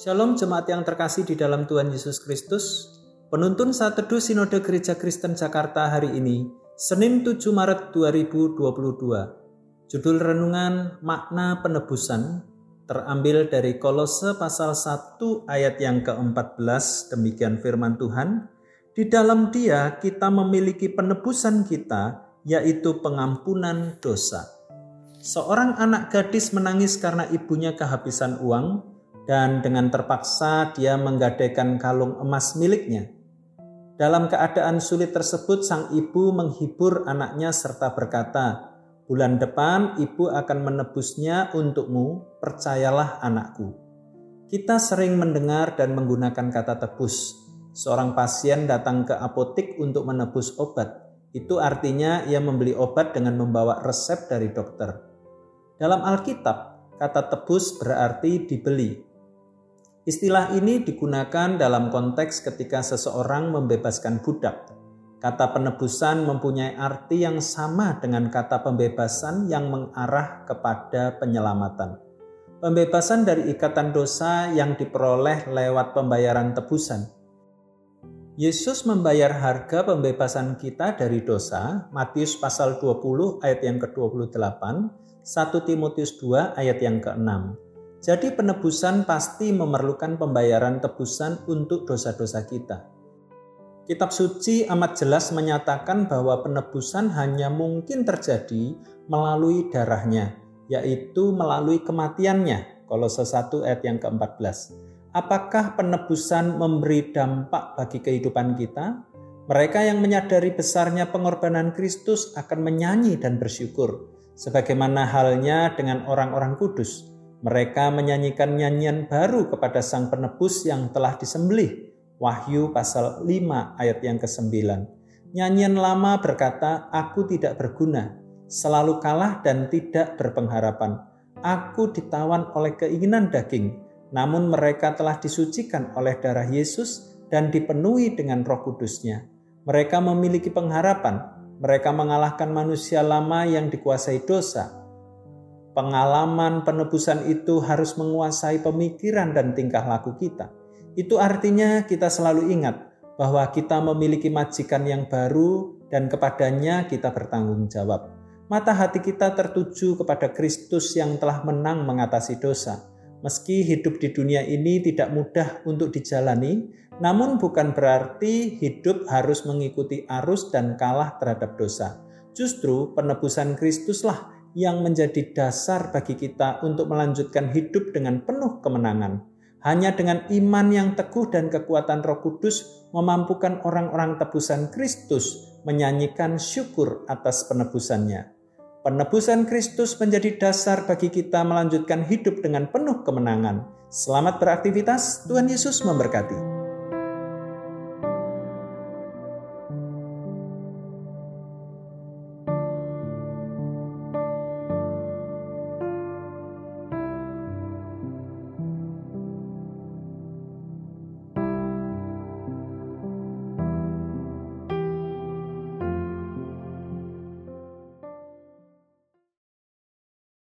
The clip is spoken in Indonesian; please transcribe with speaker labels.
Speaker 1: Shalom jemaat yang terkasih di dalam Tuhan Yesus Kristus. Penuntun saat teduh Sinode Gereja Kristen Jakarta hari ini, Senin 7 Maret 2022. Judul renungan Makna Penebusan terambil dari Kolose pasal 1 ayat yang ke-14. Demikian firman Tuhan. Di dalam dia kita memiliki penebusan kita, yaitu pengampunan dosa. Seorang anak gadis menangis karena ibunya kehabisan uang dan dengan terpaksa dia menggadaikan kalung emas miliknya. Dalam keadaan sulit tersebut sang ibu menghibur anaknya serta berkata, "Bulan depan ibu akan menebusnya untukmu, percayalah anakku." Kita sering mendengar dan menggunakan kata tebus. Seorang pasien datang ke apotik untuk menebus obat. Itu artinya ia membeli obat dengan membawa resep dari dokter. Dalam Alkitab, kata tebus berarti dibeli. Istilah ini digunakan dalam konteks ketika seseorang membebaskan budak. Kata penebusan mempunyai arti yang sama dengan kata pembebasan yang mengarah kepada penyelamatan. Pembebasan dari ikatan dosa yang diperoleh lewat pembayaran tebusan. Yesus membayar harga pembebasan kita dari dosa, Matius pasal 20 ayat yang ke-28, 1 Timotius 2 ayat yang ke-6. Jadi penebusan pasti memerlukan pembayaran tebusan untuk dosa-dosa kita. Kitab suci amat jelas menyatakan bahwa penebusan hanya mungkin terjadi melalui darahnya, yaitu melalui kematiannya. Kolose 1 ayat yang ke-14. Apakah penebusan memberi dampak bagi kehidupan kita? Mereka yang menyadari besarnya pengorbanan Kristus akan menyanyi dan bersyukur Sebagaimana halnya dengan orang-orang kudus, mereka menyanyikan nyanyian baru kepada Sang Penebus yang telah disembelih. Wahyu pasal 5 ayat yang ke-9. Nyanyian lama berkata, Aku tidak berguna, selalu kalah dan tidak berpengharapan. Aku ditawan oleh keinginan daging, namun mereka telah disucikan oleh darah Yesus dan dipenuhi dengan roh kudusnya. Mereka memiliki pengharapan, mereka mengalahkan manusia lama yang dikuasai dosa. Pengalaman penebusan itu harus menguasai pemikiran dan tingkah laku kita. Itu artinya kita selalu ingat bahwa kita memiliki majikan yang baru dan kepadanya kita bertanggung jawab. Mata hati kita tertuju kepada Kristus yang telah menang mengatasi dosa. Meski hidup di dunia ini tidak mudah untuk dijalani, namun bukan berarti hidup harus mengikuti arus dan kalah terhadap dosa. Justru penebusan Kristuslah yang menjadi dasar bagi kita untuk melanjutkan hidup dengan penuh kemenangan. Hanya dengan iman yang teguh dan kekuatan Roh Kudus memampukan orang-orang tebusan Kristus menyanyikan syukur atas penebusannya. Penebusan Kristus menjadi dasar bagi kita melanjutkan hidup dengan penuh kemenangan. Selamat beraktivitas, Tuhan Yesus memberkati.